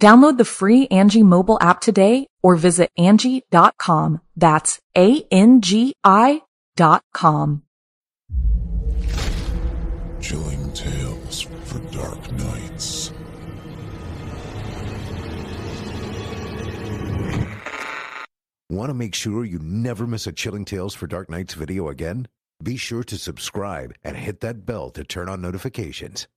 Download the free Angi mobile app today or visit Angi.com. That's A-N-G-I dot com. Chilling tales for dark nights. Want to make sure you never miss a Chilling Tales for Dark Nights video again? Be sure to subscribe and hit that bell to turn on notifications.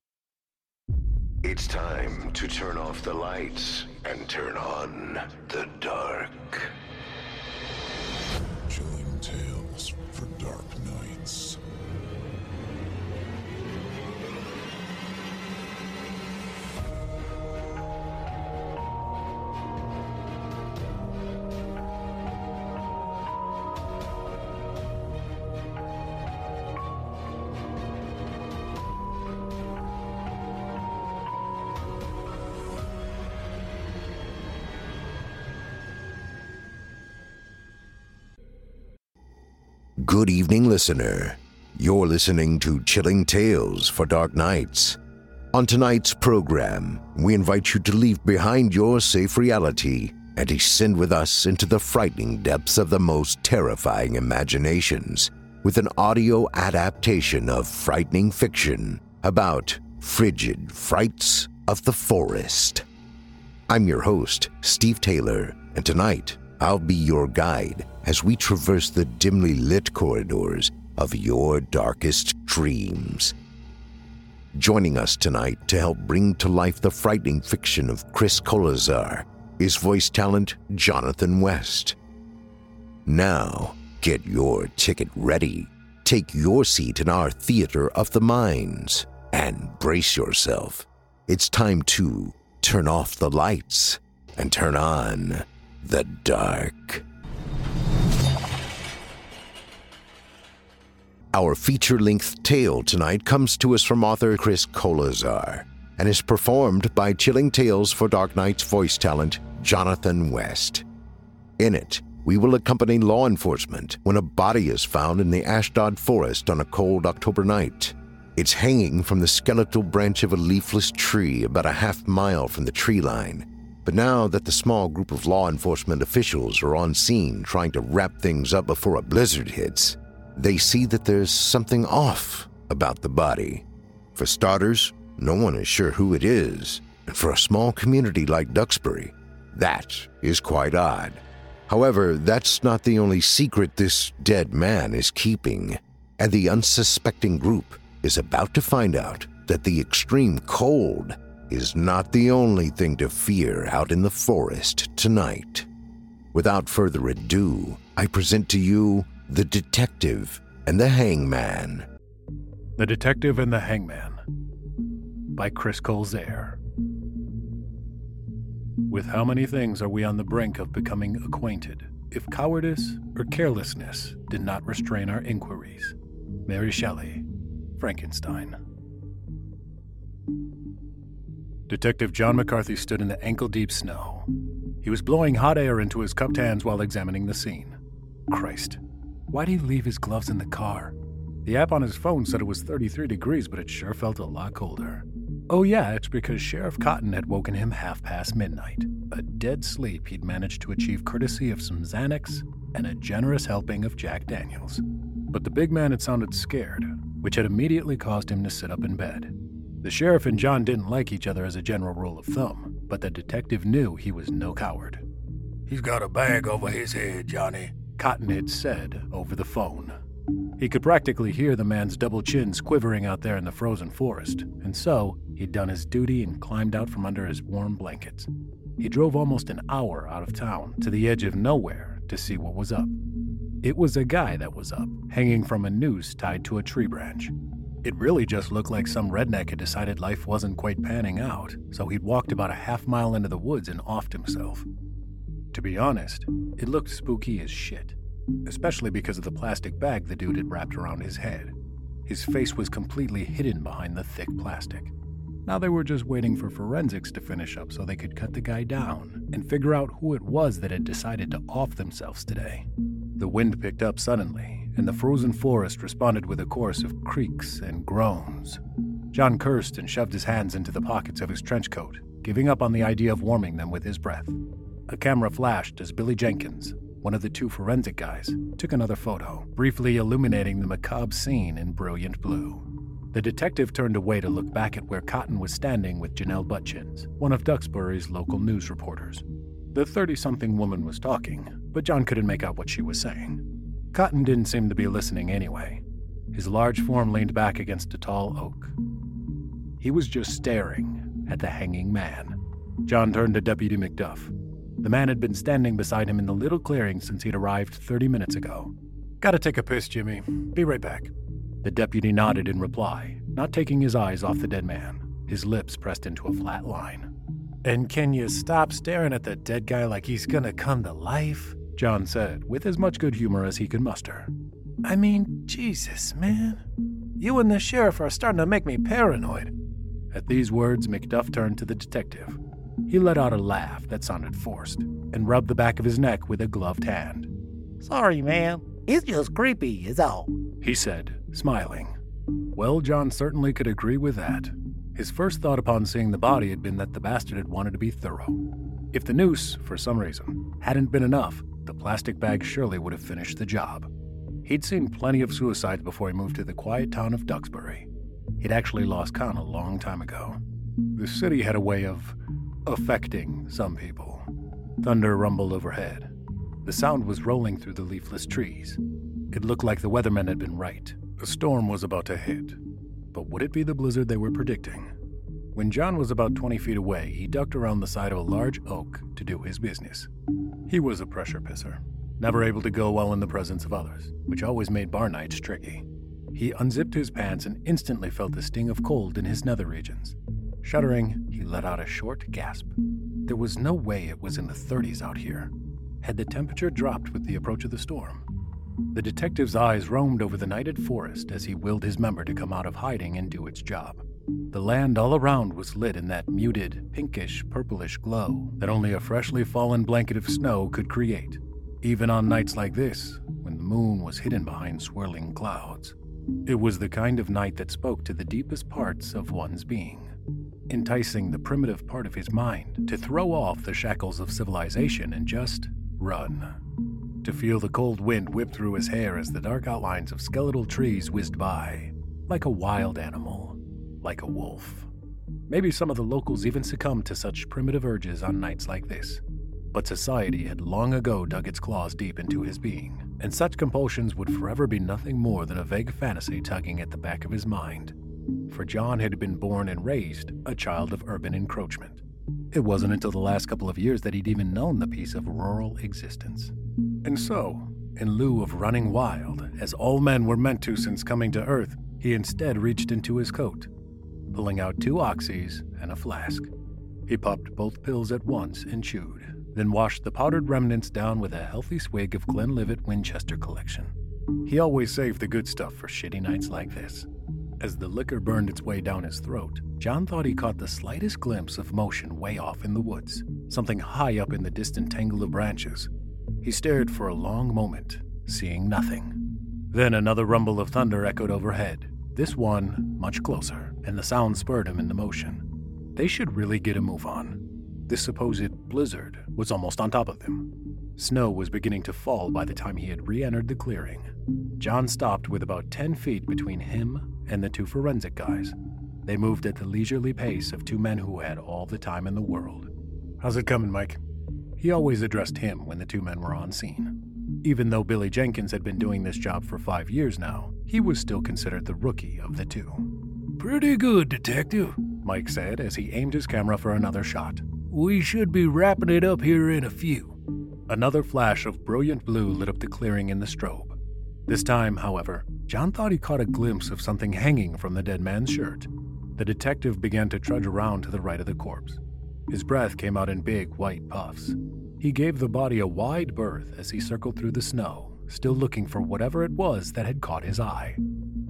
It's time to turn off the lights and turn on the dark. Chilling tales for dark Good evening, listener. You're listening to Chilling Tales for Dark Nights. On tonight's program, we invite you to leave behind your safe reality and descend with us into the frightening depths of the most terrifying imaginations with an audio adaptation of frightening fiction about frigid frights of the forest. I'm your host, Steve Taylor, and tonight I'll be your guide as we traverse the dimly lit corridors of your darkest dreams. Joining us tonight to help bring to life the frightening fiction of Chris Kolazar is voice talent Jonathan West. Now, get your ticket ready, take your seat in our theater of the minds, and brace yourself. It's time to turn off the lights and turn on the dark. Our feature length tale tonight comes to us from author Chris Kolazar and is performed by Chilling Tales for Dark Nights voice talent Jonathan West. In it, we will accompany law enforcement when a body is found in the Ashdod forest on a cold October night. It's hanging from the skeletal branch of a leafless tree about a half mile from the tree line. But now that the small group of law enforcement officials are on scene trying to wrap things up before a blizzard hits, they see that there's something off about the body. For starters, no one is sure who it is, and for a small community like Duxbury, that is quite odd. However, that's not the only secret this dead man is keeping, and the unsuspecting group is about to find out that the extreme cold is not the only thing to fear out in the forest tonight. Without further ado, I present to you The Detective and the Hangman. The Detective and the Hangman by Chris Colzaire. With how many things are we on the brink of becoming acquainted if cowardice or carelessness did not restrain our inquiries? Mary Shelley, Frankenstein. Detective John McCarthy stood in the ankle deep snow. He was blowing hot air into his cupped hands while examining the scene. Christ, why'd he leave his gloves in the car? The app on his phone said it was 33 degrees, but it sure felt a lot colder. Oh, yeah, it's because Sheriff Cotton had woken him half past midnight. A dead sleep he'd managed to achieve courtesy of some Xanax and a generous helping of Jack Daniels. But the big man had sounded scared, which had immediately caused him to sit up in bed. The sheriff and John didn't like each other as a general rule of thumb, but the detective knew he was no coward. He's got a bag over his head, Johnny. Cotton had said over the phone. He could practically hear the man's double chins quivering out there in the frozen forest, and so he'd done his duty and climbed out from under his warm blankets. He drove almost an hour out of town to the edge of nowhere to see what was up. It was a guy that was up, hanging from a noose tied to a tree branch. It really just looked like some redneck had decided life wasn't quite panning out, so he'd walked about a half mile into the woods and offed himself. To be honest, it looked spooky as shit, especially because of the plastic bag the dude had wrapped around his head. His face was completely hidden behind the thick plastic. Now they were just waiting for forensics to finish up so they could cut the guy down and figure out who it was that had decided to off themselves today. The wind picked up suddenly, and the frozen forest responded with a chorus of creaks and groans. John cursed and shoved his hands into the pockets of his trench coat, giving up on the idea of warming them with his breath. A camera flashed as Billy Jenkins, one of the two forensic guys, took another photo, briefly illuminating the macabre scene in brilliant blue. The detective turned away to look back at where Cotton was standing with Janelle Butchins, one of Duxbury's local news reporters. The 30 something woman was talking, but John couldn't make out what she was saying. Cotton didn't seem to be listening anyway. His large form leaned back against a tall oak. He was just staring at the hanging man. John turned to Deputy McDuff. The man had been standing beside him in the little clearing since he'd arrived 30 minutes ago. Gotta take a piss, Jimmy. Be right back. The deputy nodded in reply, not taking his eyes off the dead man, his lips pressed into a flat line. And can you stop staring at the dead guy like he's gonna come to life? John said, with as much good humor as he could muster. I mean, Jesus, man. You and the sheriff are starting to make me paranoid. At these words, McDuff turned to the detective. He let out a laugh that sounded forced and rubbed the back of his neck with a gloved hand. Sorry, man. It's just creepy, is all. He said, smiling. Well, John certainly could agree with that. His first thought upon seeing the body had been that the bastard had wanted to be thorough. If the noose, for some reason, hadn't been enough, the plastic bag surely would have finished the job. He'd seen plenty of suicides before he moved to the quiet town of Duxbury. He'd actually lost count a long time ago. The city had a way of affecting some people. Thunder rumbled overhead. The sound was rolling through the leafless trees. It looked like the weathermen had been right. A storm was about to hit. But would it be the blizzard they were predicting? When John was about 20 feet away, he ducked around the side of a large oak to do his business. He was a pressure pisser, never able to go well in the presence of others, which always made bar nights tricky. He unzipped his pants and instantly felt the sting of cold in his nether regions. Shuddering, he let out a short gasp. There was no way it was in the 30s out here. Had the temperature dropped with the approach of the storm? The detective's eyes roamed over the nighted forest as he willed his member to come out of hiding and do its job. The land all around was lit in that muted, pinkish, purplish glow that only a freshly fallen blanket of snow could create, even on nights like this, when the moon was hidden behind swirling clouds. It was the kind of night that spoke to the deepest parts of one's being, enticing the primitive part of his mind to throw off the shackles of civilization and just run. To feel the cold wind whip through his hair as the dark outlines of skeletal trees whizzed by, like a wild animal like a wolf. Maybe some of the locals even succumbed to such primitive urges on nights like this. But society had long ago dug its claws deep into his being, and such compulsions would forever be nothing more than a vague fantasy tugging at the back of his mind. For John had been born and raised a child of urban encroachment. It wasn't until the last couple of years that he'd even known the peace of rural existence. And so, in lieu of running wild, as all men were meant to since coming to Earth, he instead reached into his coat pulling out two oxys and a flask. He popped both pills at once and chewed, then washed the powdered remnants down with a healthy swig of Glenlivet Winchester collection. He always saved the good stuff for shitty nights like this. As the liquor burned its way down his throat, John thought he caught the slightest glimpse of motion way off in the woods, something high up in the distant tangle of branches. He stared for a long moment, seeing nothing. Then another rumble of thunder echoed overhead, this one much closer, and the sound spurred him into motion. They should really get a move on. This supposed blizzard was almost on top of them. Snow was beginning to fall by the time he had re entered the clearing. John stopped with about 10 feet between him and the two forensic guys. They moved at the leisurely pace of two men who had all the time in the world. How's it coming, Mike? He always addressed him when the two men were on scene. Even though Billy Jenkins had been doing this job for five years now, he was still considered the rookie of the two. Pretty good, Detective, Mike said as he aimed his camera for another shot. We should be wrapping it up here in a few. Another flash of brilliant blue lit up the clearing in the strobe. This time, however, John thought he caught a glimpse of something hanging from the dead man's shirt. The detective began to trudge around to the right of the corpse. His breath came out in big white puffs. He gave the body a wide berth as he circled through the snow, still looking for whatever it was that had caught his eye.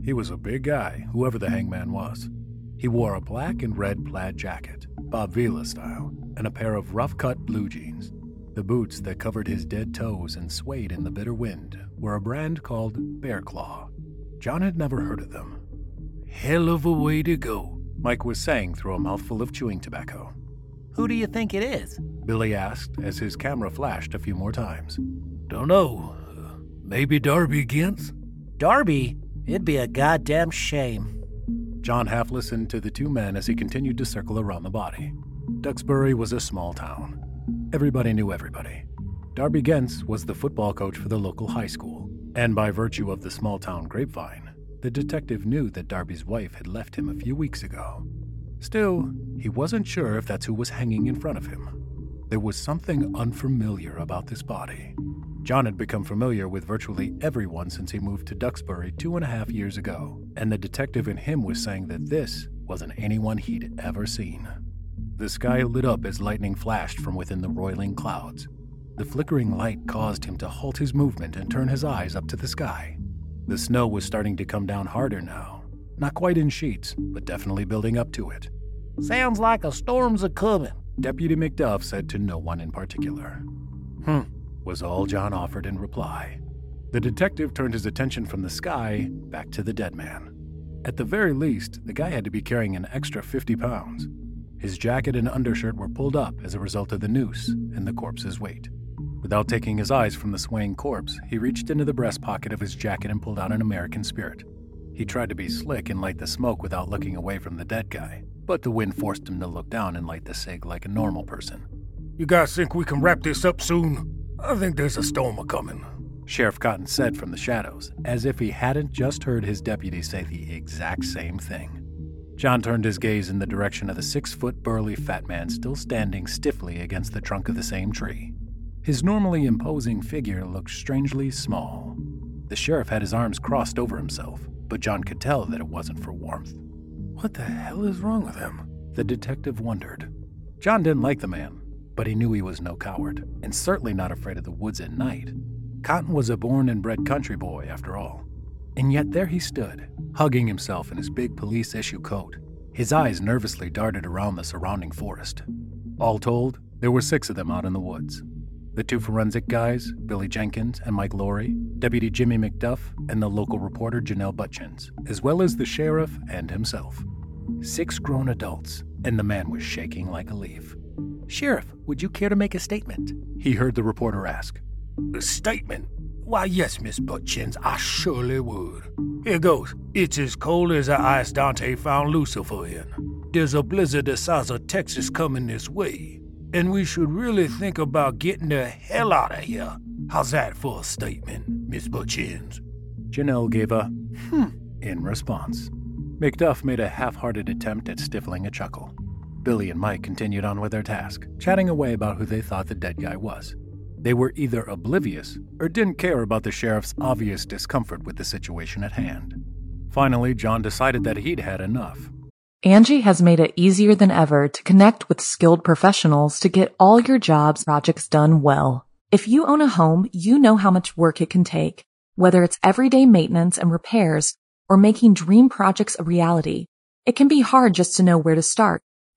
He was a big guy, whoever the hangman was. He wore a black and red plaid jacket, Bob Vila style, and a pair of rough cut blue jeans. The boots that covered his dead toes and swayed in the bitter wind were a brand called Bear Claw. John had never heard of them. Hell of a way to go, Mike was saying through a mouthful of chewing tobacco. Who do you think it is? Billy asked as his camera flashed a few more times. Dunno. Uh, maybe Darby Gintz? Darby? It'd be a goddamn shame. John half listened to the two men as he continued to circle around the body. Duxbury was a small town. Everybody knew everybody. Darby Gentz was the football coach for the local high school, and by virtue of the small town grapevine, the detective knew that Darby's wife had left him a few weeks ago. Still, he wasn't sure if that's who was hanging in front of him. There was something unfamiliar about this body. John had become familiar with virtually everyone since he moved to Duxbury two and a half years ago, and the detective in him was saying that this wasn't anyone he'd ever seen. The sky lit up as lightning flashed from within the roiling clouds. The flickering light caused him to halt his movement and turn his eyes up to the sky. The snow was starting to come down harder now. Not quite in sheets, but definitely building up to it. Sounds like a storm's a coming. Deputy McDuff said to no one in particular. Hmm, was all John offered in reply. The detective turned his attention from the sky back to the dead man. At the very least, the guy had to be carrying an extra 50 pounds. His jacket and undershirt were pulled up as a result of the noose and the corpse's weight. Without taking his eyes from the swaying corpse, he reached into the breast pocket of his jacket and pulled out an American Spirit. He tried to be slick and light the smoke without looking away from the dead guy, but the wind forced him to look down and light the cig like a normal person. You guys think we can wrap this up soon? I think there's a storm a coming. Sheriff Cotton said from the shadows, as if he hadn't just heard his deputy say the exact same thing. John turned his gaze in the direction of the six foot burly fat man still standing stiffly against the trunk of the same tree. His normally imposing figure looked strangely small. The sheriff had his arms crossed over himself, but John could tell that it wasn't for warmth. What the hell is wrong with him? The detective wondered. John didn't like the man, but he knew he was no coward, and certainly not afraid of the woods at night. Cotton was a born and bred country boy, after all. And yet there he stood, hugging himself in his big police issue coat. His eyes nervously darted around the surrounding forest. All told, there were six of them out in the woods. The two forensic guys, Billy Jenkins and Mike Laurie, Deputy Jimmy McDuff, and the local reporter Janelle Butchins, as well as the sheriff and himself. Six grown adults, and the man was shaking like a leaf. Sheriff, would you care to make a statement? He heard the reporter ask. A statement? Why, yes, Miss Butchins, I surely would. Here goes. It's as cold as the ice Dante found Lucifer in. There's a blizzard the size of Texas coming this way, and we should really think about getting the hell out of here. How's that for a statement, Miss Butchins? Janelle gave a hmm in response. McDuff made a half hearted attempt at stifling a chuckle. Billy and Mike continued on with their task, chatting away about who they thought the dead guy was. They were either oblivious or didn't care about the sheriff's obvious discomfort with the situation at hand. Finally, John decided that he'd had enough. Angi has made it easier than ever to connect with skilled professionals to get all your jobs projects done well. If you own a home, you know how much work it can take, whether it's everyday maintenance and repairs or making dream projects a reality. It can be hard just to know where to start,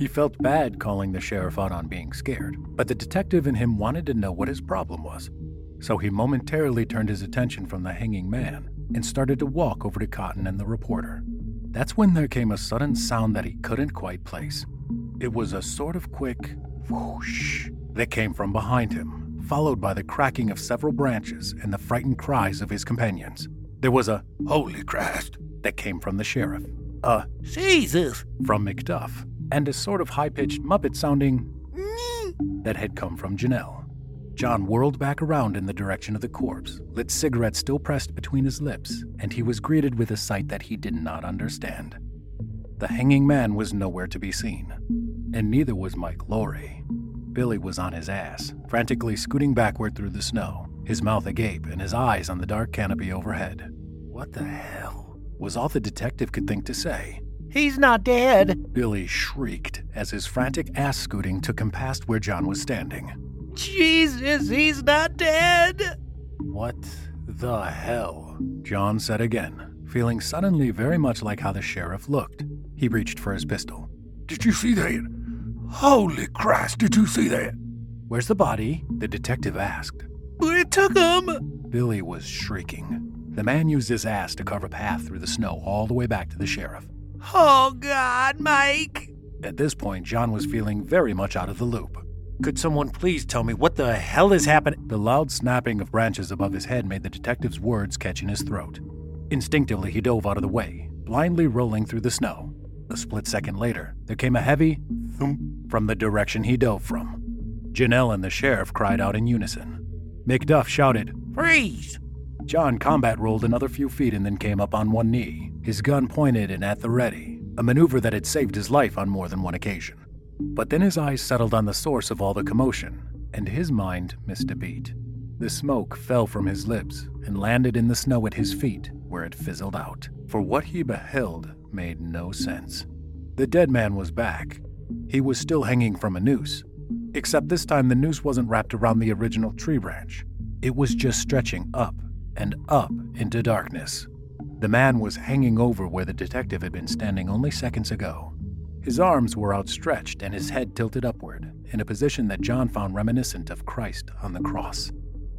He felt bad calling the sheriff out on being scared, but the detective in him wanted to know what his problem was. So he momentarily turned his attention from the hanging man and started to walk over to Cotton and the reporter. That's when there came a sudden sound that he couldn't quite place. It was a sort of quick whoosh that came from behind him, followed by the cracking of several branches and the frightened cries of his companions. There was a Holy Christ. that came from the sheriff, a Jesus. from McDuff, and a sort of high pitched Muppet sounding that had come from Janelle. John whirled back around in the direction of the corpse, lit cigarette still pressed between his lips, and he was greeted with a sight that he did not understand. The hanging man was nowhere to be seen, and neither was Mike Laurie. Billy was on his ass, frantically scooting backward through the snow, his mouth agape and his eyes on the dark canopy overhead. What the hell was all the detective could think to say? He's not dead. Billy shrieked as his frantic ass scooting took him past where John was standing. Jesus, he's not dead. What the hell? John said again, feeling suddenly very much like how the sheriff looked. He reached for his pistol. Did you see that? Holy Christ, did you see that? Where's the body? The detective asked. We took him. Billy was shrieking. The man used his ass to carve a path through the snow all the way back to the sheriff. Oh, God, Mike. At this point, John was feeling very much out of the loop. Could someone please tell me what the hell is happening? The loud snapping of branches above his head made the detective's words catch in his throat. Instinctively, he dove out of the way, blindly rolling through the snow. A split second later, there came a heavy thump from the direction he dove from. Janelle and the sheriff cried out in unison. McDuff shouted, Freeze. John combat rolled another few feet and then came up on one knee, his gun pointed and at the ready, a maneuver that had saved his life on more than one occasion. But then his eyes settled on the source of all the commotion, and his mind missed a beat. The smoke fell from his lips and landed in the snow at his feet, where it fizzled out. For what he beheld made no sense. The dead man was back. He was still hanging from a noose, except this time the noose wasn't wrapped around the original tree branch. It was just stretching up and up into darkness. The man was hanging over where the detective had been standing only seconds ago. His arms were outstretched and his head tilted upward, in a position that John found reminiscent of Christ on the cross.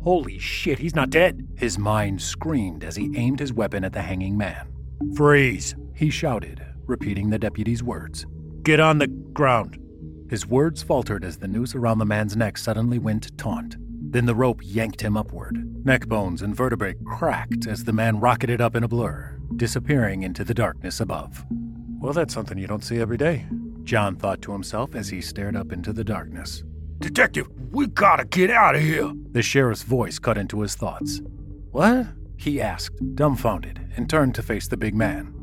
Holy shit, he's not dead. His mind screamed as he aimed his weapon at the hanging man. Freeze. He shouted, repeating the deputy's words. Get on the ground. His words faltered as the noose around the man's neck suddenly went taut. Then the rope yanked him upward. Neck bones and vertebrae cracked as the man rocketed up in a blur, disappearing into the darkness above. Well, that's something you don't see every day, John thought to himself as he stared up into the darkness. Detective, we gotta get out of here. The sheriff's voice cut into his thoughts. What? He asked, dumbfounded, and turned to face the big man.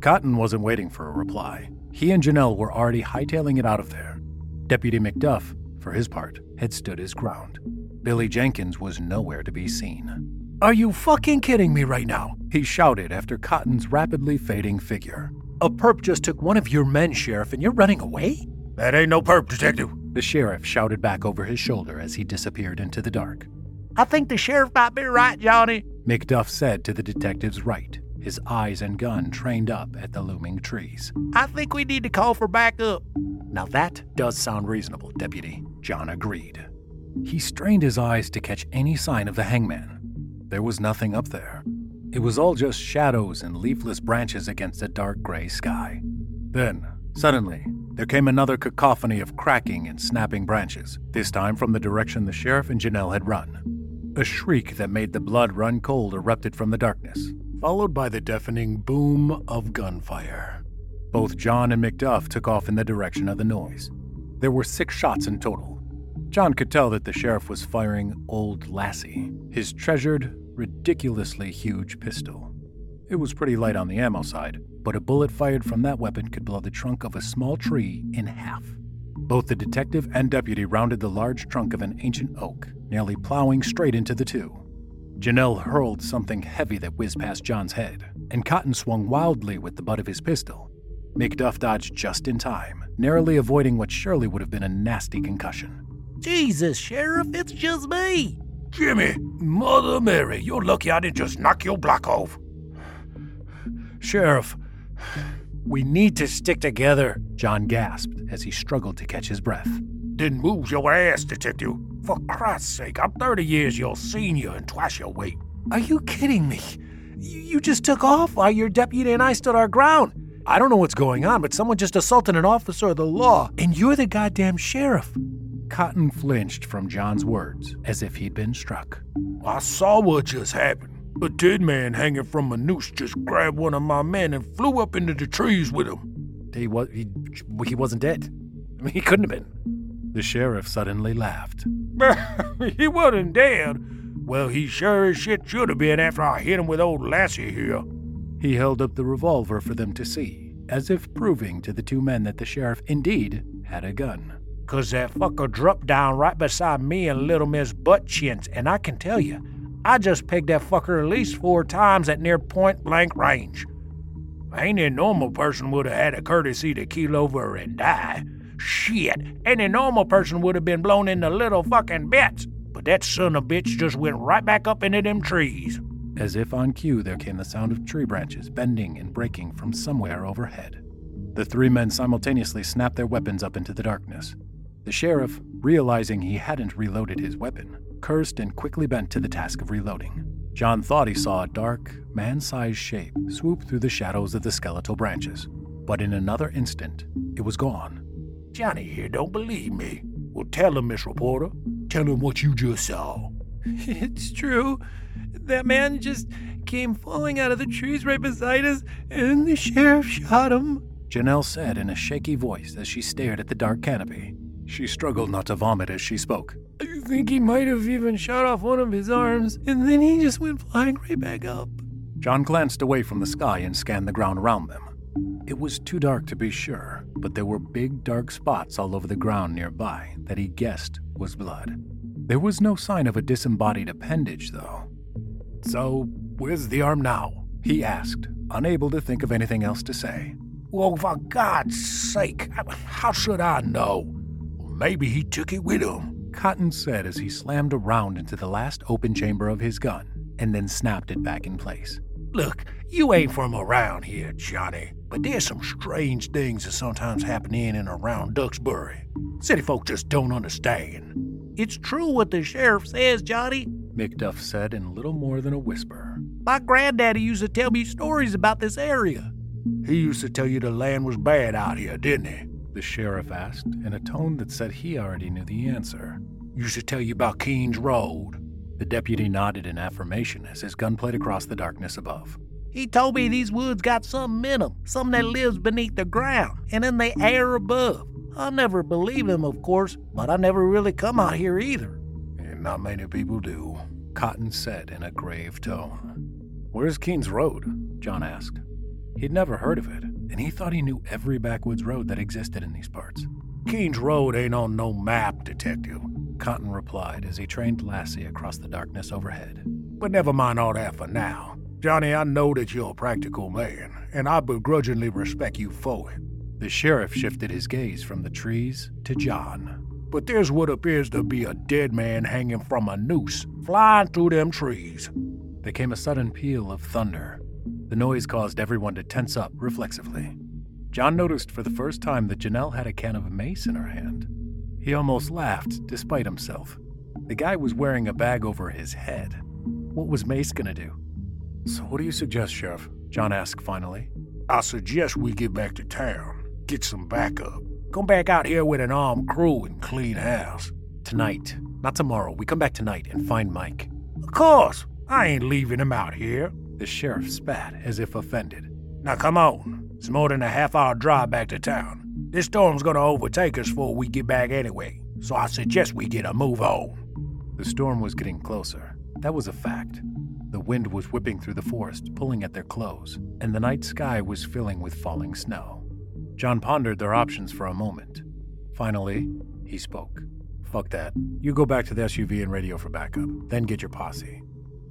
Cotton wasn't waiting for a reply. He and Janelle were already hightailing it out of there. Deputy McDuff, for his part, had stood his ground. Billy Jenkins was nowhere to be seen. Are you fucking kidding me right now? He shouted after Cotton's rapidly fading figure. A perp just took one of your men, Sheriff, and you're running away? That ain't no perp, Detective. The sheriff shouted back over his shoulder as he disappeared into the dark. I think the sheriff might be right, Johnny. McDuff said to the detective's right, his eyes and gun trained up at the looming trees. I think we need to call for backup. Now that does sound reasonable, Deputy, John agreed. He strained his eyes to catch any sign of the hangman. There was nothing up there. It was all just shadows and leafless branches against a dark gray sky. Then, suddenly, there came another cacophony of cracking and snapping branches, this time from the direction the sheriff and Janelle had run. A shriek that made the blood run cold erupted from the darkness, followed by the deafening boom of gunfire. Both John and McDuff took off in the direction of the noise. There were six shots in total. John could tell that the sheriff was firing Old Lassie, his treasured, ridiculously huge pistol. It was pretty light on the ammo side, but a bullet fired from that weapon could blow the trunk of a small tree in half. Both the detective and deputy rounded the large trunk of an ancient oak, nearly plowing straight into the two. Janelle hurled something heavy that whizzed past John's head, and Cotton swung wildly with the butt of his pistol. McDuff dodged just in time, narrowly avoiding what surely would have been a nasty concussion. Jesus, Sheriff, it's just me. Jimmy, Mother Mary, you're lucky I didn't just knock your block off. Sheriff, we need to stick together, John gasped as he struggled to catch his breath. Then move your ass, detective. For Christ's sake, I'm 30 years your senior and twice your weight. Are you kidding me? You, you just took off while your deputy and I stood our ground. I don't know what's going on, but someone just assaulted an officer of the law, and you're the goddamn sheriff. Cotton flinched from John's words as if he'd been struck. I saw what just happened. A dead man hanging from a noose just grabbed one of my men and flew up into the trees with him. He was he, he wasn't dead. I mean, he couldn't have been. The sheriff suddenly laughed. he wasn't dead. Well, he sure as shit should have been after I hit him with old Lassie here. He held up the revolver for them to see, as if proving to the two men that the sheriff indeed had a gun. Cause that fucker dropped down right beside me and little Miss Butchins, and I can tell you, I just pegged that fucker at least four times at near point blank range. Ain't a normal person would have had a courtesy to keel over and die. Shit, any normal person would have been blown into little fucking bits. But that son of a bitch just went right back up into them trees. As if on cue, there came the sound of tree branches bending and breaking from somewhere overhead. The three men simultaneously snapped their weapons up into the darkness. The sheriff, realizing he hadn't reloaded his weapon, cursed and quickly bent to the task of reloading. John thought he saw a dark, man sized shape swoop through the shadows of the skeletal branches, but in another instant, it was gone. Johnny here don't believe me. Well, tell him, Miss Reporter. Tell him what you just saw. It's true. That man just came falling out of the trees right beside us, and the sheriff shot him. Janelle said in a shaky voice as she stared at the dark canopy. She struggled not to vomit as she spoke. I think he might have even shot off one of his arms, and then he just went flying right back up. John glanced away from the sky and scanned the ground around them. It was too dark to be sure, but there were big dark spots all over the ground nearby that he guessed was blood. There was no sign of a disembodied appendage, though. So, where's the arm now? He asked, unable to think of anything else to say. Well, for God's sake, how should I know? Maybe he took it with him. Cotton said as he slammed around into the last open chamber of his gun and then snapped it back in place. Look, you ain't from around here, Johnny, but there's some strange things that sometimes happen in and around Duxbury. City folk just don't understand. It's true what the sheriff says, Johnny, McDuff said in little more than a whisper. My granddaddy used to tell me stories about this area. He used to tell you the land was bad out here, didn't he? The sheriff asked in a tone that said he already knew the answer. You should tell you about Keene's Road. The deputy nodded in affirmation as his gun played across the darkness above. He told me these woods got something in 'em, something that lives beneath the ground and in the air above. I never believed him, of course, but I never really come out here either. And not many people do. Cotton said in a grave tone. Where's Keene's Road? John asked. He'd never heard of it, and he thought he knew every backwoods road that existed in these parts. Keene's Road ain't on no map, detective, Cotton replied as he trained Lassie across the darkness overhead. But never mind all that for now. Johnny, I know that you're a practical man, and I begrudgingly respect you for it. The sheriff shifted his gaze from the trees to John. But there's what appears to be a dead man hanging from a noose, flying through them trees. There came a sudden peal of thunder. The noise caused everyone to tense up reflexively. John noticed for the first time that Janelle had a can of mace in her hand. He almost laughed, despite himself. The guy was wearing a bag over his head. What was Mace gonna do? So, what do you suggest, Sheriff? John asked finally. I suggest we get back to town, get some backup. Come back out here with an armed crew and clean house. Tonight, not tomorrow. We come back tonight and find Mike. Of course, I ain't leaving him out here. The sheriff spat as if offended. Now come on. It's more than a half hour drive back to town. This storm's gonna overtake us before we get back anyway. so I suggest we get a move on. The storm was getting closer. That was a fact. The wind was whipping through the forest, pulling at their clothes, and the night sky was filling with falling snow. John pondered their options for a moment. Finally, he spoke. Fuck that. You go back to the SUV and radio for backup, then get your posse.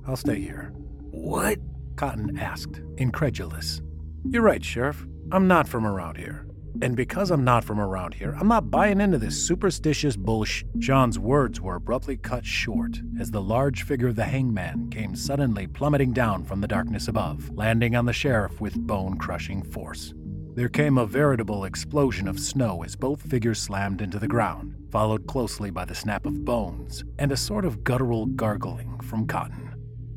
I'll stay here. What? Cotton asked, incredulous. You're right, Sheriff. I'm not from around here. And because I'm not from around here, I'm not buying into this superstitious bullshit. John's words were abruptly cut short as the large figure of the hangman came suddenly plummeting down from the darkness above, landing on the sheriff with bone crushing force. There came a veritable explosion of snow as both figures slammed into the ground, followed closely by the snap of bones and a sort of guttural gargling from Cotton.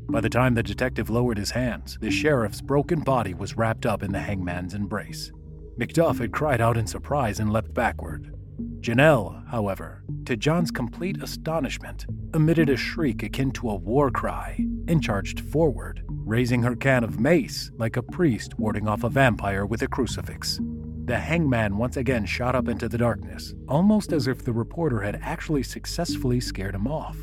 By the time the detective lowered his hands, the sheriff's broken body was wrapped up in the hangman's embrace. McDuff had cried out in surprise and leapt backward. Janelle, however, to John's complete astonishment, emitted a shriek akin to a war cry and charged forward, raising her can of mace like a priest warding off a vampire with a crucifix. The hangman once again shot up into the darkness, almost as if the reporter had actually successfully scared him off.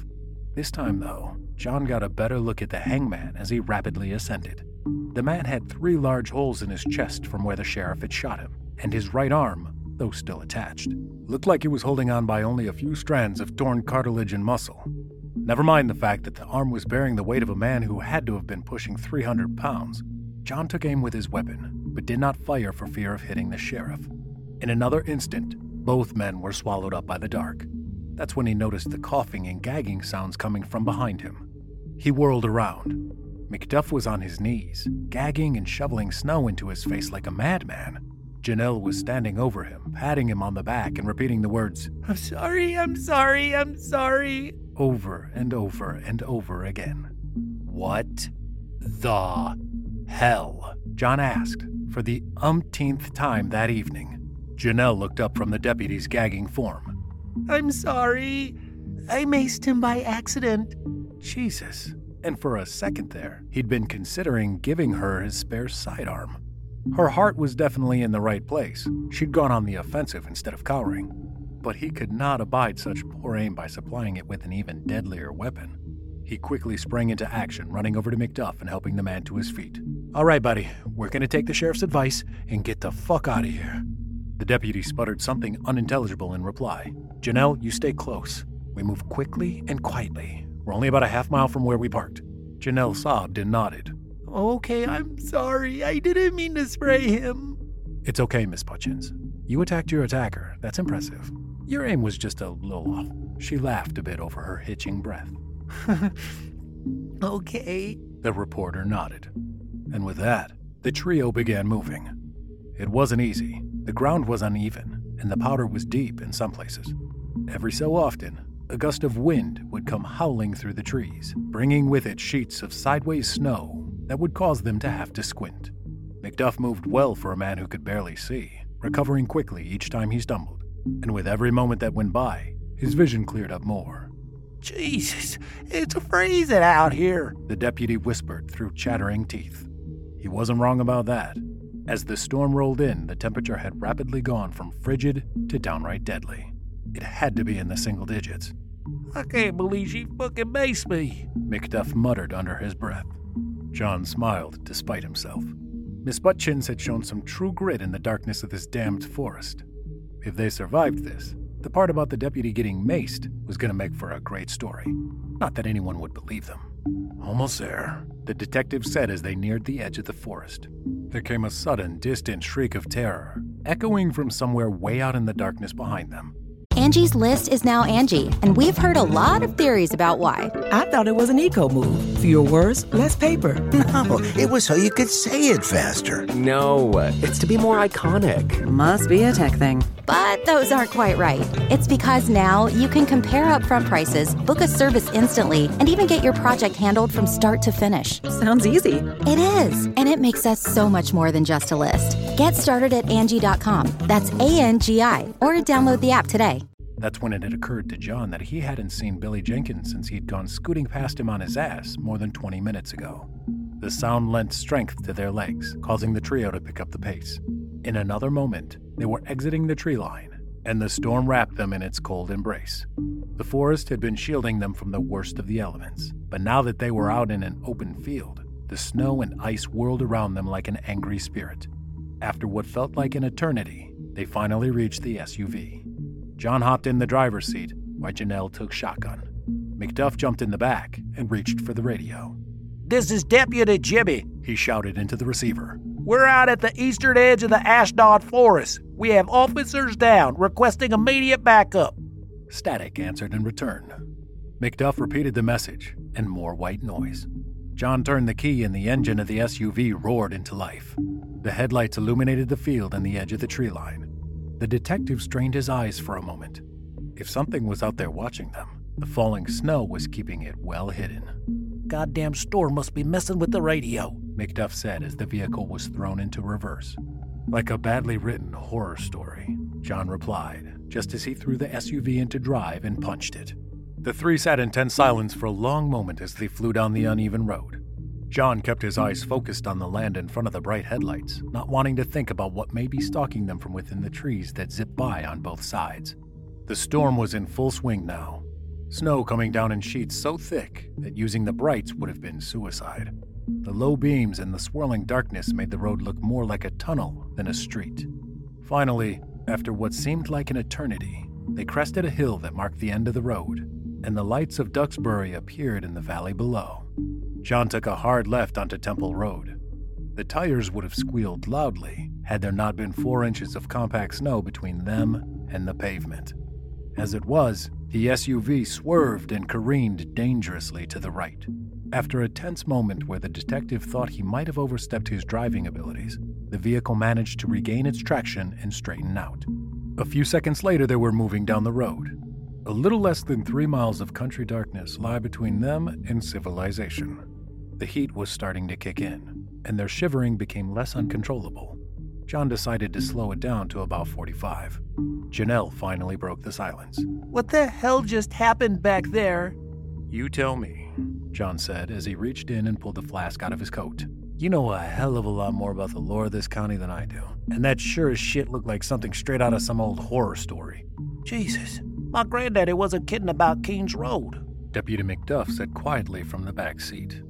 This time, though, John got a better look at the hangman as he rapidly ascended. The man had three large holes in his chest from where the sheriff had shot him, and his right arm, though still attached, looked like he was holding on by only a few strands of torn cartilage and muscle. Never mind the fact that the arm was bearing the weight of a man who had to have been pushing 300 pounds. John took aim with his weapon, but did not fire for fear of hitting the sheriff. In another instant, both men were swallowed up by the dark. That's when he noticed the coughing and gagging sounds coming from behind him. He whirled around. McDuff was on his knees, gagging and shoveling snow into his face like a madman. Janelle was standing over him, patting him on the back and repeating the words, I'm sorry, I'm sorry, I'm sorry, over and over and over again. What the hell? John asked for the umpteenth time that evening. Janelle looked up from the deputy's gagging form. I'm sorry. I maced him by accident. Jesus. And for a second there, he'd been considering giving her his spare sidearm. Her heart was definitely in the right place. She'd gone on the offensive instead of cowering. But he could not abide such poor aim by supplying it with an even deadlier weapon. He quickly sprang into action, running over to McDuff and helping the man to his feet. All right, buddy, we're gonna take the sheriff's advice and get the fuck out of here. The deputy sputtered something unintelligible in reply. Janelle, you stay close. We move quickly and quietly. We're only about a half mile from where we parked. Janelle sobbed and nodded. Okay, I'm sorry. I didn't mean to spray him. It's okay, Miss Butchins. You attacked your attacker. That's impressive. Your aim was just a little off. She laughed a bit over her hitching breath. okay. The reporter nodded. And with that, the trio began moving. It wasn't easy. The ground was uneven, and the powder was deep in some places. Every so often, a gust of wind would come howling through the trees, bringing with it sheets of sideways snow that would cause them to have to squint. McDuff moved well for a man who could barely see, recovering quickly each time he stumbled, and with every moment that went by, his vision cleared up more. Jesus, it's freezing out here, the deputy whispered through chattering teeth. He wasn't wrong about that. As the storm rolled in, the temperature had rapidly gone from frigid to downright deadly. It had to be in the single digits. I can't believe she fucking maced me, McDuff muttered under his breath. John smiled despite himself. Miss Butchins had shown some true grit in the darkness of this damned forest. If they survived this, the part about the deputy getting maced was going to make for a great story. Not that anyone would believe them. Almost there, the detective said as they neared the edge of the forest. There came a sudden, distant shriek of terror, echoing from somewhere way out in the darkness behind them. Angie's list is now Angi, and we've heard a lot of theories about why. I thought it was an eco move. Fewer words, less paper. No, it was so you could say it faster. No, it's to be more iconic. Must be a tech thing. But those aren't quite right. It's because now you can compare upfront prices, book a service instantly, and even get your project handled from start to finish. Sounds easy. It is, and it makes us so much more than just a list. Get started at Angi.com. That's A N G I, or download the app today. That's when it had occurred to John that he hadn't seen Billy Jenkins since he'd gone scooting past him on his ass more than 20 minutes ago. The sound lent strength to their legs, causing the trio to pick up the pace. In another moment, they were exiting the tree line and the storm wrapped them in its cold embrace. The forest had been shielding them from the worst of the elements, but now that they were out in an open field, the snow and ice whirled around them like an angry spirit. After what felt like an eternity, they finally reached the SUV. John hopped in the driver's seat, while Janelle took shotgun. McDuff jumped in the back and reached for the radio. This is Deputy Jimmy, he shouted into the receiver. We're out at the eastern edge of the Ashdod Forest. We have officers down, requesting immediate backup. Static answered in return. McDuff repeated the message, and more white noise. John turned the key, and the engine of the SUV roared into life. The headlights illuminated the field and the edge of the tree line. The detective strained his eyes for a moment. If something was out there watching them, the falling snow was keeping it well hidden. Goddamn storm must be messing with the radio, McDuff said as the vehicle was thrown into reverse. Like a badly written horror story, John replied, just as he threw the SUV into drive and punched it. The three sat in tense silence for a long moment as they flew down the uneven road. John kept his eyes focused on the land in front of the bright headlights, not wanting to think about what may be stalking them from within the trees that zip by on both sides. The storm was in full swing now, snow coming down in sheets so thick that using the brights would have been suicide. The low beams and the swirling darkness made the road look more like a tunnel than a street. Finally, after what seemed like an eternity, they crested a hill that marked the end of the road, and the lights of Duxbury appeared in the valley below. John took a hard left onto Temple Road. The tires would have squealed loudly had there not been four inches of compact snow between them and the pavement. As it was, the SUV swerved and careened dangerously to the right. After a tense moment where the detective thought he might have overstepped his driving abilities, the vehicle managed to regain its traction and straighten out. A few seconds later, they were moving down the road. A little less than three miles of country darkness lie between them and civilization. The heat was starting to kick in, and their shivering became less uncontrollable. John decided to slow it down to about 45. Janelle finally broke the silence. What the hell just happened back there? You tell me, John said as he reached in and pulled the flask out of his coat. You know a hell of a lot more about the lore of this county than I do, and that sure as shit looked like something straight out of some old horror story. Jesus, my granddaddy wasn't kidding about Keene's Road. Deputy McDuff said quietly from the back seat.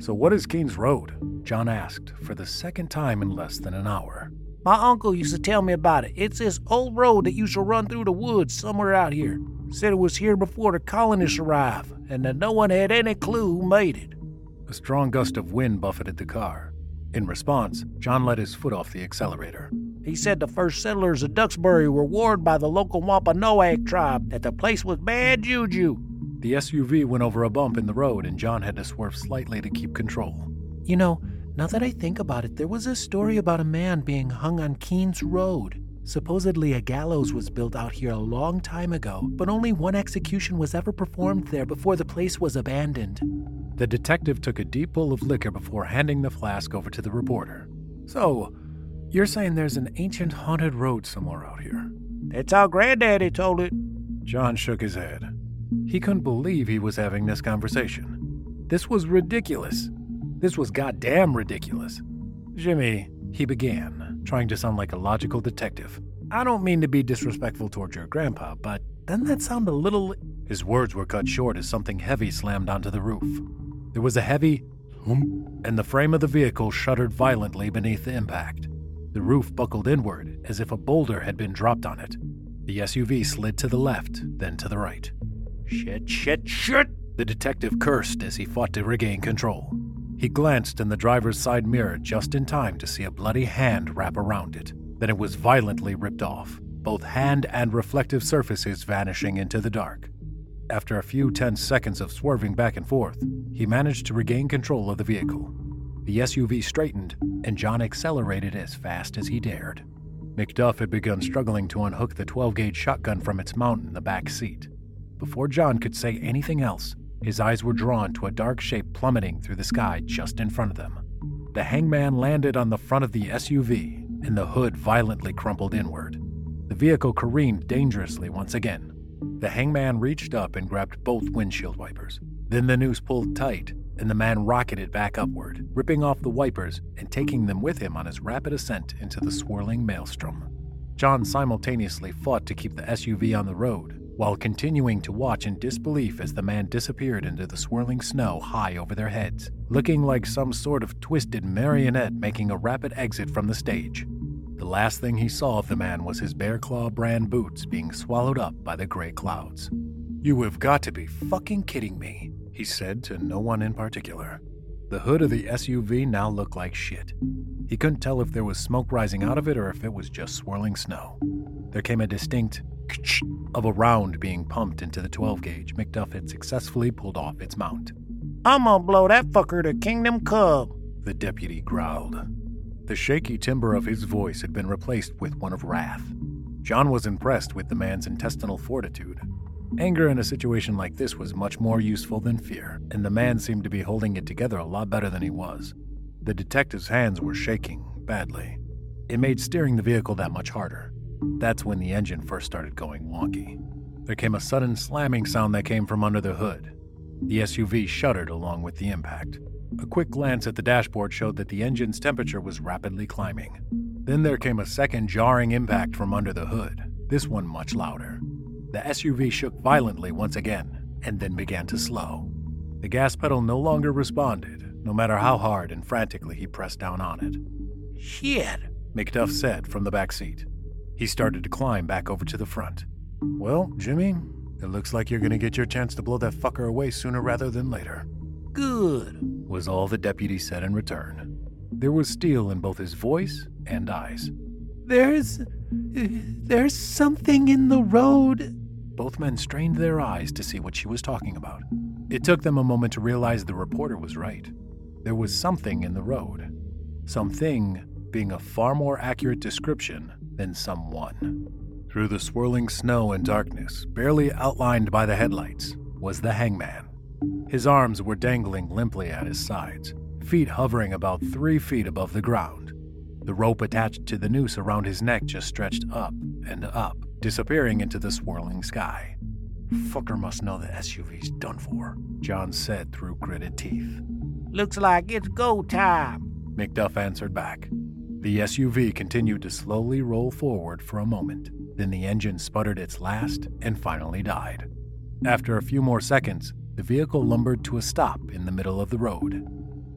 So, what is Keene's Road? John asked for the second time in less than an hour. My uncle used to tell me about it. It's this old road that used to run through the woods somewhere out here. Said it was here before the colonists arrived, and that no one had any clue who made it. A strong gust of wind buffeted the car. In response, John let his foot off the accelerator. He said the first settlers of Duxbury were warned by the local Wampanoag tribe that the place was bad juju the SUV went over a bump in the road, and John had to swerve slightly to keep control. You know, now that I think about it, there was a story about a man being hung on Keene's Road. Supposedly, a gallows was built out here a long time ago, but only one execution was ever performed there before the place was abandoned. The detective took a deep pull of liquor before handing the flask over to the reporter. So, you're saying there's an ancient haunted road somewhere out here? That's how Granddaddy told it. John shook his head. He couldn't believe he was having this conversation. This was ridiculous. This was goddamn ridiculous. Jimmy, he began, trying to sound like a logical detective. I don't mean to be disrespectful towards your grandpa, but doesn't that sound a little. His words were cut short as something heavy slammed onto the roof. There was a heavy thump, and the frame of the vehicle shuddered violently beneath the impact. The roof buckled inward as if a boulder had been dropped on it. The SUV slid to the left, then to the right. Shit, shit, shit! The detective cursed as he fought to regain control. He glanced in the driver's side mirror just in time to see a bloody hand wrap around it. Then it was violently ripped off, both hand and reflective surfaces vanishing into the dark. After a few tense seconds of swerving back and forth, he managed to regain control of the vehicle. The SUV straightened, and John accelerated as fast as he dared. McDuff had begun struggling to unhook the 12 gauge shotgun from its mount in the back seat. Before John could say anything else, his eyes were drawn to a dark shape plummeting through the sky just in front of them. The hangman landed on the front of the SUV, and the hood violently crumpled inward. The vehicle careened dangerously once again. The hangman reached up and grabbed both windshield wipers. Then the noose pulled tight, and the man rocketed back upward, ripping off the wipers and taking them with him on his rapid ascent into the swirling maelstrom. John simultaneously fought to keep the SUV on the road while continuing to watch in disbelief as the man disappeared into the swirling snow high over their heads, looking like some sort of twisted marionette making a rapid exit from the stage. The last thing he saw of the man was his Bear Claw brand boots being swallowed up by the gray clouds. You have got to be fucking kidding me, he said to no one in particular. The hood of the SUV now looked like shit. He couldn't tell if there was smoke rising out of it or if it was just swirling snow. There came a distinct of a round being pumped into the 12 gauge McDuff had successfully pulled off its mount. I'm gonna blow that fucker to Kingdom Come, the deputy growled. The shaky timbre of his voice had been replaced with one of wrath. John was impressed with the man's intestinal fortitude. Anger in a situation like this was much more useful than fear, and the man seemed to be holding it together a lot better than he was. The detective's hands were shaking badly. It made steering the vehicle that much harder. That's when the engine first started going wonky. There came a sudden slamming sound that came from under the hood. The SUV shuddered along with the impact. A quick glance at the dashboard showed that the engine's temperature was rapidly climbing. Then there came a second jarring impact from under the hood, this one much louder. The SUV shook violently once again and then began to slow. The gas pedal no longer responded, no matter how hard and frantically he pressed down on it. Shit, McDuff said from the back seat. He started to climb back over to the front. Well, Jimmy, it looks like you're gonna get your chance to blow that fucker away sooner rather than later. Good, was all the deputy said in return. There was steel in both his voice and eyes. There's. there's something in the road. Both men strained their eyes to see what she was talking about. It took them a moment to realize the reporter was right. There was something in the road. Something being a far more accurate description than someone. Through the swirling snow and darkness, barely outlined by the headlights, was the hangman. His arms were dangling limply at his sides, feet hovering about three feet above the ground. The rope attached to the noose around his neck just stretched up and up, disappearing into the swirling sky. Fucker must know the SUV's done for, John said through gritted teeth. Looks like it's go time, McDuff answered back. The SUV continued to slowly roll forward for a moment, then the engine sputtered its last and finally died. After a few more seconds, the vehicle lumbered to a stop in the middle of the road.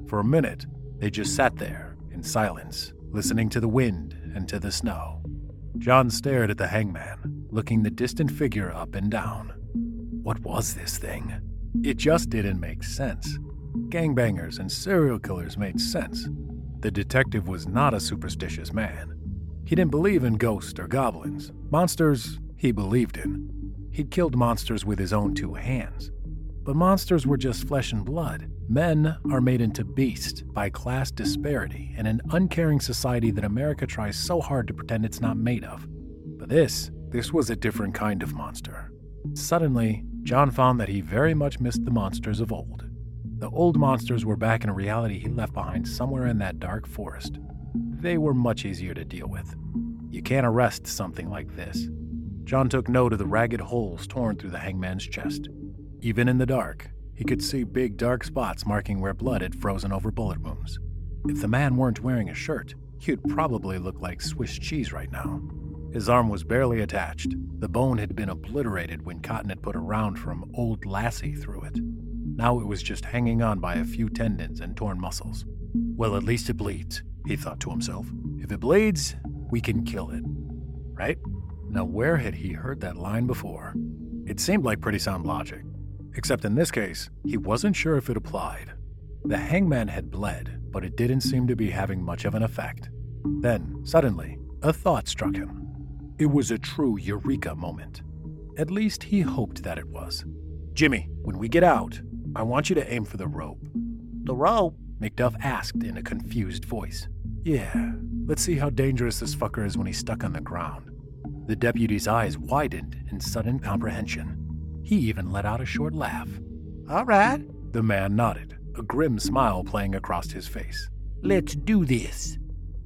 For a minute, they just sat there in silence, listening to the wind and to the snow. John stared at the hangman, looking the distant figure up and down. What was this thing? It just didn't make sense. Gangbangers and serial killers made sense, the detective was not a superstitious man. He didn't believe in ghosts or goblins. Monsters, he believed in. He'd killed monsters with his own two hands. But monsters were just flesh and blood. Men are made into beasts by class disparity and an uncaring society that America tries so hard to pretend it's not made of. But this, this was a different kind of monster. Suddenly, John found that he very much missed the monsters of old. The old monsters were back in a reality he left behind somewhere in that dark forest. They were much easier to deal with. You can't arrest something like this. John took note of the ragged holes torn through the hangman's chest. Even in the dark, he could see big dark spots marking where blood had frozen over bullet wounds. If the man weren't wearing a shirt, he'd probably look like Swiss cheese right now. His arm was barely attached. The bone had been obliterated when Cotton had put a round from Old Lassie through it. Now it was just hanging on by a few tendons and torn muscles. Well, at least it bleeds, he thought to himself. If it bleeds, we can kill it. Right? Now, where had he heard that line before? It seemed like pretty sound logic. Except in this case, he wasn't sure if it applied. The hangman had bled, but it didn't seem to be having much of an effect. Then, suddenly, a thought struck him. It was a true eureka moment. At least he hoped that it was. Jimmy, when we get out, I want you to aim for the rope. The rope? McDuff asked in a confused voice. Yeah, let's see how dangerous this fucker is when he's stuck on the ground. The deputy's eyes widened in sudden comprehension. He even let out a short laugh. All right. The man nodded, a grim smile playing across his face. Let's do this.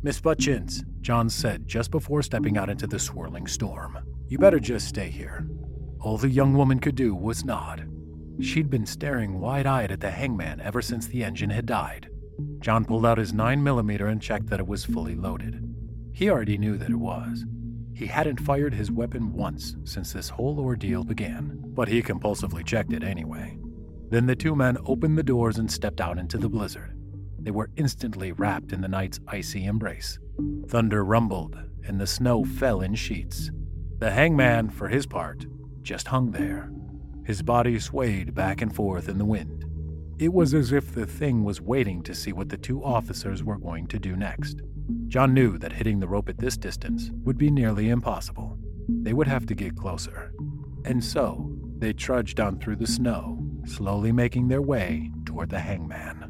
Miss Butchins, John said just before stepping out into the swirling storm. You better just stay here. All the young woman could do was nod. She'd been staring wide eyed at the hangman ever since the engine had died. John pulled out his 9mm and checked that it was fully loaded. He already knew that it was. He hadn't fired his weapon once since this whole ordeal began, but he compulsively checked it anyway. Then the two men opened the doors and stepped out into the blizzard. They were instantly wrapped in the night's icy embrace. Thunder rumbled, and the snow fell in sheets. The hangman, for his part, just hung there. His body swayed back and forth in the wind. It was as if the thing was waiting to see what the two officers were going to do next. John knew that hitting the rope at this distance would be nearly impossible. They would have to get closer. And so, they trudged on through the snow, slowly making their way toward the hangman.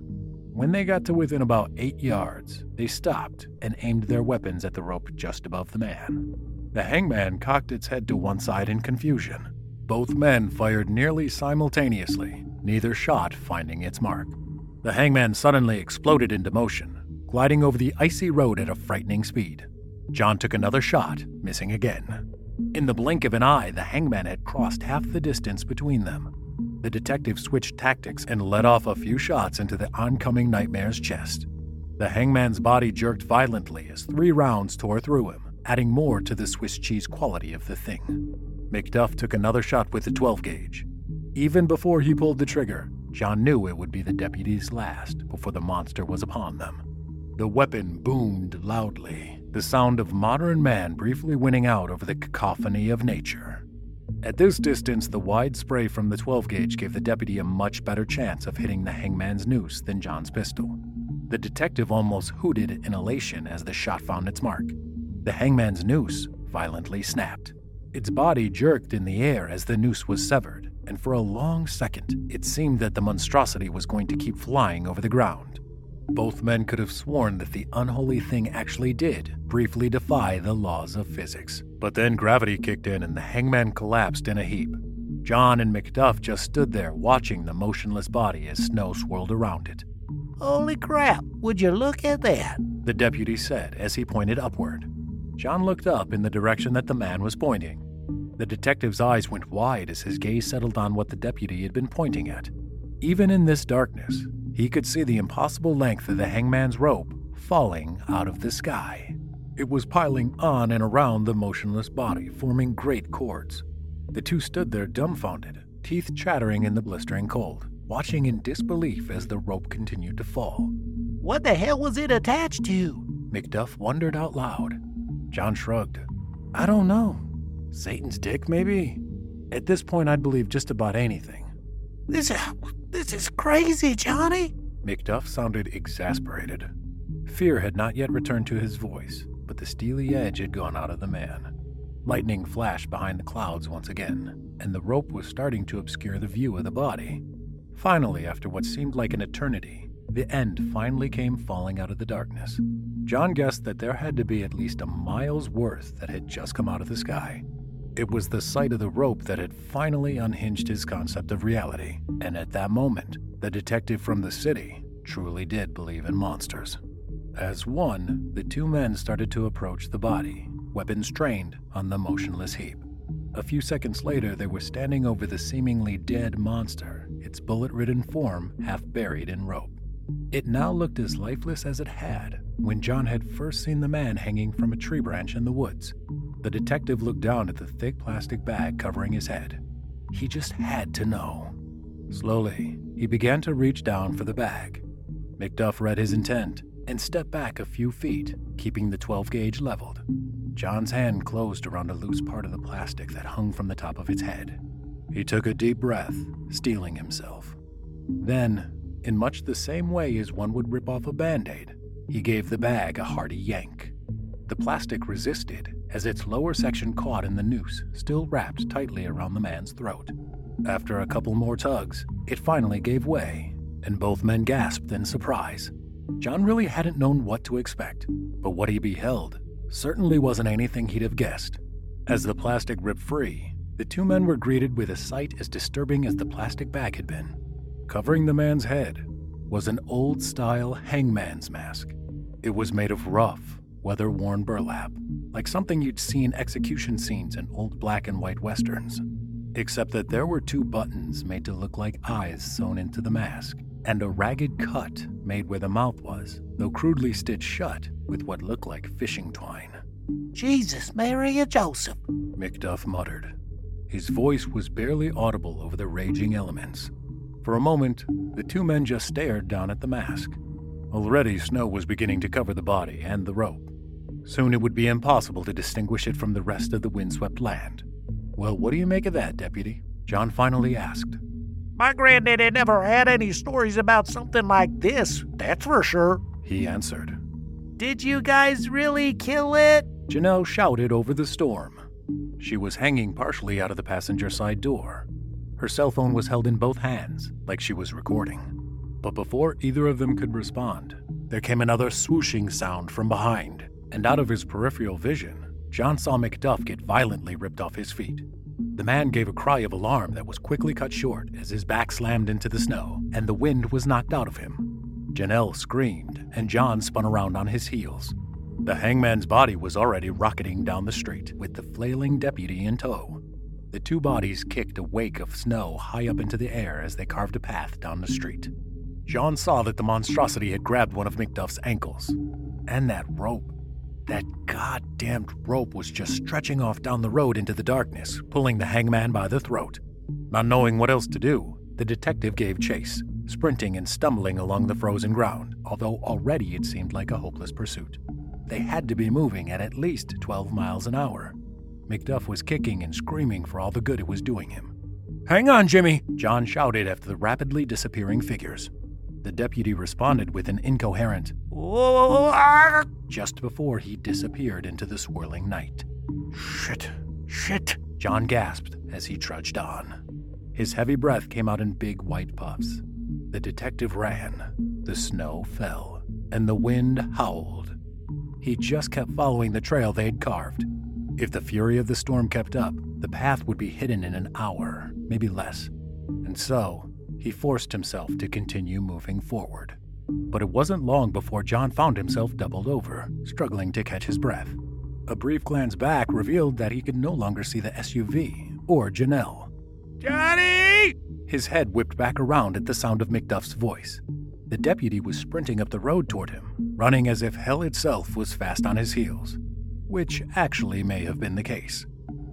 When they got to within about eight yards, they stopped and aimed their weapons at the rope just above the man. The hangman cocked its head to one side in confusion. Both men fired nearly simultaneously, neither shot finding its mark. The hangman suddenly exploded into motion, gliding over the icy road at a frightening speed. John took another shot, missing again. In the blink of an eye, the hangman had crossed half the distance between them. The detective switched tactics and let off a few shots into the oncoming nightmare's chest. The hangman's body jerked violently as three rounds tore through him, adding more to the Swiss cheese quality of the thing. McDuff took another shot with the 12 gauge. Even before he pulled the trigger, John knew it would be the deputy's last before the monster was upon them. The weapon boomed loudly, the sound of modern man briefly winning out over the cacophony of nature. At this distance, the wide spray from the 12 gauge gave the deputy a much better chance of hitting the hangman's noose than John's pistol. The detective almost hooted in elation as the shot found its mark. The hangman's noose violently snapped. Its body jerked in the air as the noose was severed, and for a long second, it seemed that the monstrosity was going to keep flying over the ground. Both men could have sworn that the unholy thing actually did briefly defy the laws of physics. But then gravity kicked in and the hangman collapsed in a heap. John and McDuff just stood there watching the motionless body as snow swirled around it. Holy crap, would you look at that? The deputy said as he pointed upward. John looked up in the direction that the man was pointing. The detective's eyes went wide as his gaze settled on what the deputy had been pointing at. Even in this darkness, he could see the impossible length of the hangman's rope falling out of the sky. It was piling on and around the motionless body, forming great cords. The two stood there dumbfounded, teeth chattering in the blistering cold, watching in disbelief as the rope continued to fall. What the hell was it attached to? McDuff wondered out loud. John shrugged. I don't know. Satan's dick, maybe? At this point, I'd believe just about anything. This, this is crazy, Johnny. McDuff sounded exasperated. Fear had not yet returned to his voice, but the steely edge had gone out of the man. Lightning flashed behind the clouds once again, and the rope was starting to obscure the view of the body. Finally, after what seemed like an eternity, the end finally came falling out of the darkness. John guessed that there had to be at least a mile's worth that had just come out of the sky. It was the sight of the rope that had finally unhinged his concept of reality, and at that moment, the detective from the city truly did believe in monsters. As one, the two men started to approach the body, weapons trained on the motionless heap. A few seconds later, they were standing over the seemingly dead monster, its bullet ridden form half buried in rope. It now looked as lifeless as it had when John had first seen the man hanging from a tree branch in the woods. The detective looked down at the thick plastic bag covering his head. He just had to know. Slowly, he began to reach down for the bag. McDuff read his intent and stepped back a few feet, keeping the 12 gauge leveled. John's hand closed around a loose part of the plastic that hung from the top of its head. He took a deep breath, steeling himself. Then, in much the same way as one would rip off a band aid, he gave the bag a hearty yank. The plastic resisted as its lower section caught in the noose, still wrapped tightly around the man's throat. After a couple more tugs, it finally gave way, and both men gasped in surprise. John really hadn't known what to expect, but what he beheld certainly wasn't anything he'd have guessed. As the plastic ripped free, the two men were greeted with a sight as disturbing as the plastic bag had been. Covering the man's head was an old style hangman's mask. It was made of rough, weather worn burlap, like something you'd see in execution scenes in old black and white westerns. Except that there were two buttons made to look like eyes sewn into the mask, and a ragged cut made where the mouth was, though crudely stitched shut with what looked like fishing twine. Jesus, Mary, and Joseph, McDuff muttered. His voice was barely audible over the raging elements. For a moment, the two men just stared down at the mask. Already, snow was beginning to cover the body and the rope. Soon it would be impossible to distinguish it from the rest of the windswept land. Well, what do you make of that, Deputy? John finally asked. My granddaddy never had any stories about something like this, that's for sure, he answered. Did you guys really kill it? Janelle shouted over the storm. She was hanging partially out of the passenger side door. Her cell phone was held in both hands, like she was recording. But before either of them could respond, there came another swooshing sound from behind, and out of his peripheral vision, John saw McDuff get violently ripped off his feet. The man gave a cry of alarm that was quickly cut short as his back slammed into the snow and the wind was knocked out of him. Janelle screamed, and John spun around on his heels. The hangman's body was already rocketing down the street with the flailing deputy in tow. The two bodies kicked a wake of snow high up into the air as they carved a path down the street. John saw that the monstrosity had grabbed one of McDuff's ankles. And that rope. That goddamned rope was just stretching off down the road into the darkness, pulling the hangman by the throat. Not knowing what else to do, the detective gave chase, sprinting and stumbling along the frozen ground, although already it seemed like a hopeless pursuit. They had to be moving at at least 12 miles an hour. McDuff was kicking and screaming for all the good it was doing him. Hang on, Jimmy, John shouted after the rapidly disappearing figures. The deputy responded with an incoherent, just before he disappeared into the swirling night. Shit, shit, John gasped as he trudged on. His heavy breath came out in big white puffs. The detective ran, the snow fell, and the wind howled. He just kept following the trail they had carved. If the fury of the storm kept up, the path would be hidden in an hour, maybe less. And so, he forced himself to continue moving forward. But it wasn't long before John found himself doubled over, struggling to catch his breath. A brief glance back revealed that he could no longer see the SUV or Janelle. Johnny! His head whipped back around at the sound of McDuff's voice. The deputy was sprinting up the road toward him, running as if hell itself was fast on his heels, which actually may have been the case.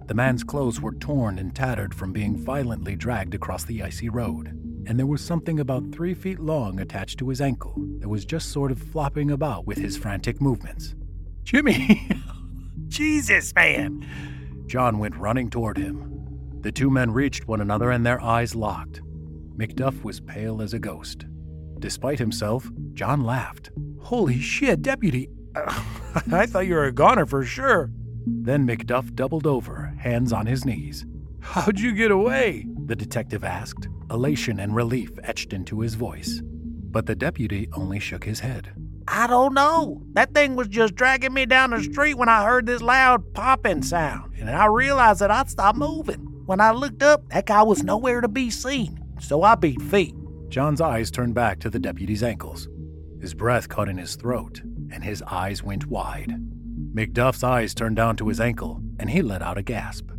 The man's clothes were torn and tattered from being violently dragged across the icy road, and there was something about three feet long attached to his ankle that was just sort of flopping about with his frantic movements. Jimmy! Jesus, man! John went running toward him. The two men reached one another and their eyes locked. McDuff was pale as a ghost. Despite himself, John laughed. Holy shit, deputy! I thought you were a goner for sure. Then McDuff doubled over, hands on his knees. How'd you get away? The detective asked, elation and relief etched into his voice. But the deputy only shook his head. I don't know. That thing was just dragging me down the street when I heard this loud popping sound, and I realized that I'd stopped moving. When I looked up, that guy was nowhere to be seen, so I beat feet. John's eyes turned back to the deputy's ankles. His breath caught in his throat, and his eyes went wide. McDuff's eyes turned down to his ankle, and he let out a gasp.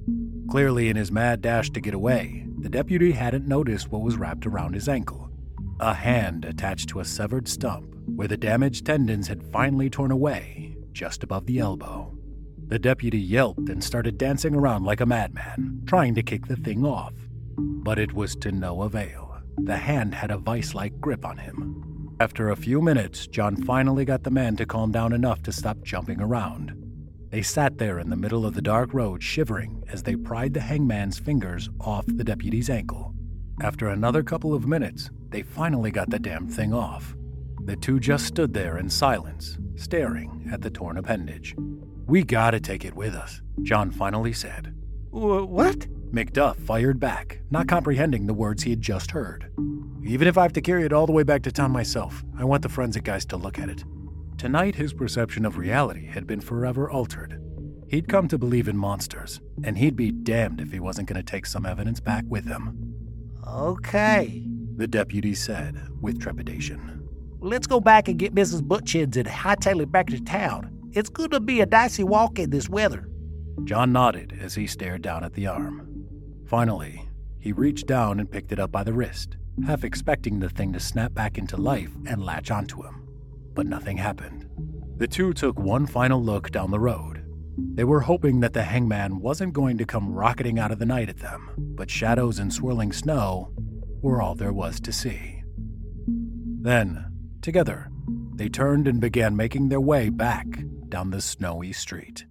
Clearly, in his mad dash to get away, the deputy hadn't noticed what was wrapped around his ankle a hand attached to a severed stump where the damaged tendons had finally torn away just above the elbow. The deputy yelped and started dancing around like a madman, trying to kick the thing off. But it was to no avail. The hand had a vice like grip on him. After a few minutes, John finally got the man to calm down enough to stop jumping around. They sat there in the middle of the dark road, shivering as they pried the hangman's fingers off the deputy's ankle. After another couple of minutes, they finally got the damn thing off. The two just stood there in silence, staring at the torn appendage. We gotta take it with us, John finally said. What? McDuff fired back, not comprehending the words he had just heard. Even if I have to carry it all the way back to town myself, I want the forensic guys to look at it. Tonight, his perception of reality had been forever altered. He'd come to believe in monsters, and he'd be damned if he wasn't going to take some evidence back with him. Okay, the deputy said with trepidation. Let's go back and get Mrs. Butchins and hightail it back to town. It's going to be a dicey walk in this weather. John nodded as he stared down at the arm. Finally, he reached down and picked it up by the wrist, half expecting the thing to snap back into life and latch onto him. But nothing happened. The two took one final look down the road. They were hoping that the hangman wasn't going to come rocketing out of the night at them, but shadows and swirling snow were all there was to see. Then, together, they turned and began making their way back down the snowy street.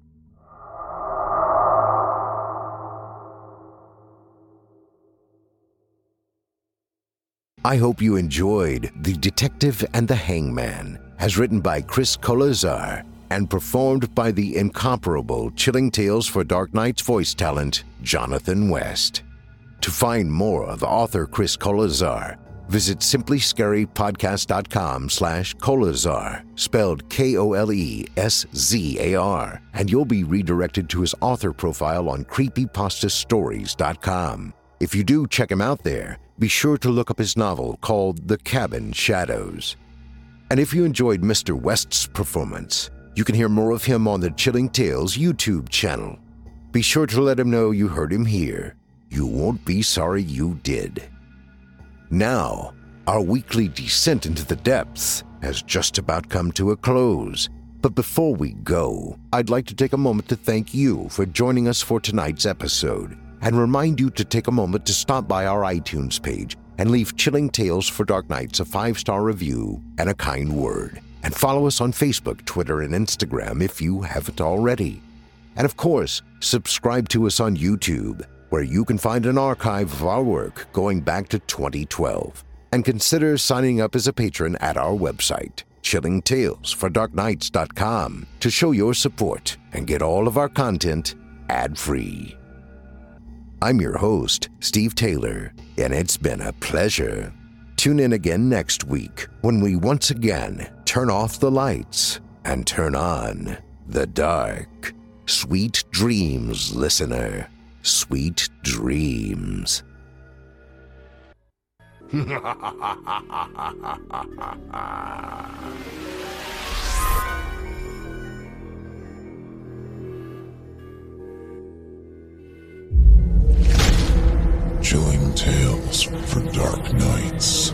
I hope you enjoyed The Detective and the Hangman, as written by Chris Koleszar and performed by the incomparable Chilling Tales for Dark Nights voice talent, Jonathan West. To find more of author Chris Koleszar, visit simplyscarypodcast.com slash Koleszar, spelled K-O-L-E-S-Z-A-R, and you'll be redirected to his author profile on creepypastastories.com. If you do check him out there, be sure to look up his novel called The Cabin Shadows. And if you enjoyed Mr. West's performance, you can hear more of him on the Chilling Tales YouTube channel. Be sure to let him know you heard him here. You won't be sorry you did. Now, our weekly descent into the depths has just about come to a close. But before we go, I'd like to take a moment to thank you for joining us for tonight's episode and remind you to take a moment to stop by our iTunes page and leave Chilling Tales for Dark Nights a five star review and a kind word. And follow us on Facebook, Twitter, and Instagram if you haven't already. And of course, subscribe to us on YouTube, where you can find an archive of our work going back to 2012. And consider signing up as a patron at our website, chillingtalesfordarknights.com, to show your support and get all of our content ad free. I'm your host, Steve Taylor, and it's been a pleasure. Tune in again next week when we once again turn off the lights and turn on the dark. Sweet dreams, listener. Sweet dreams. Chilling tales for dark nights.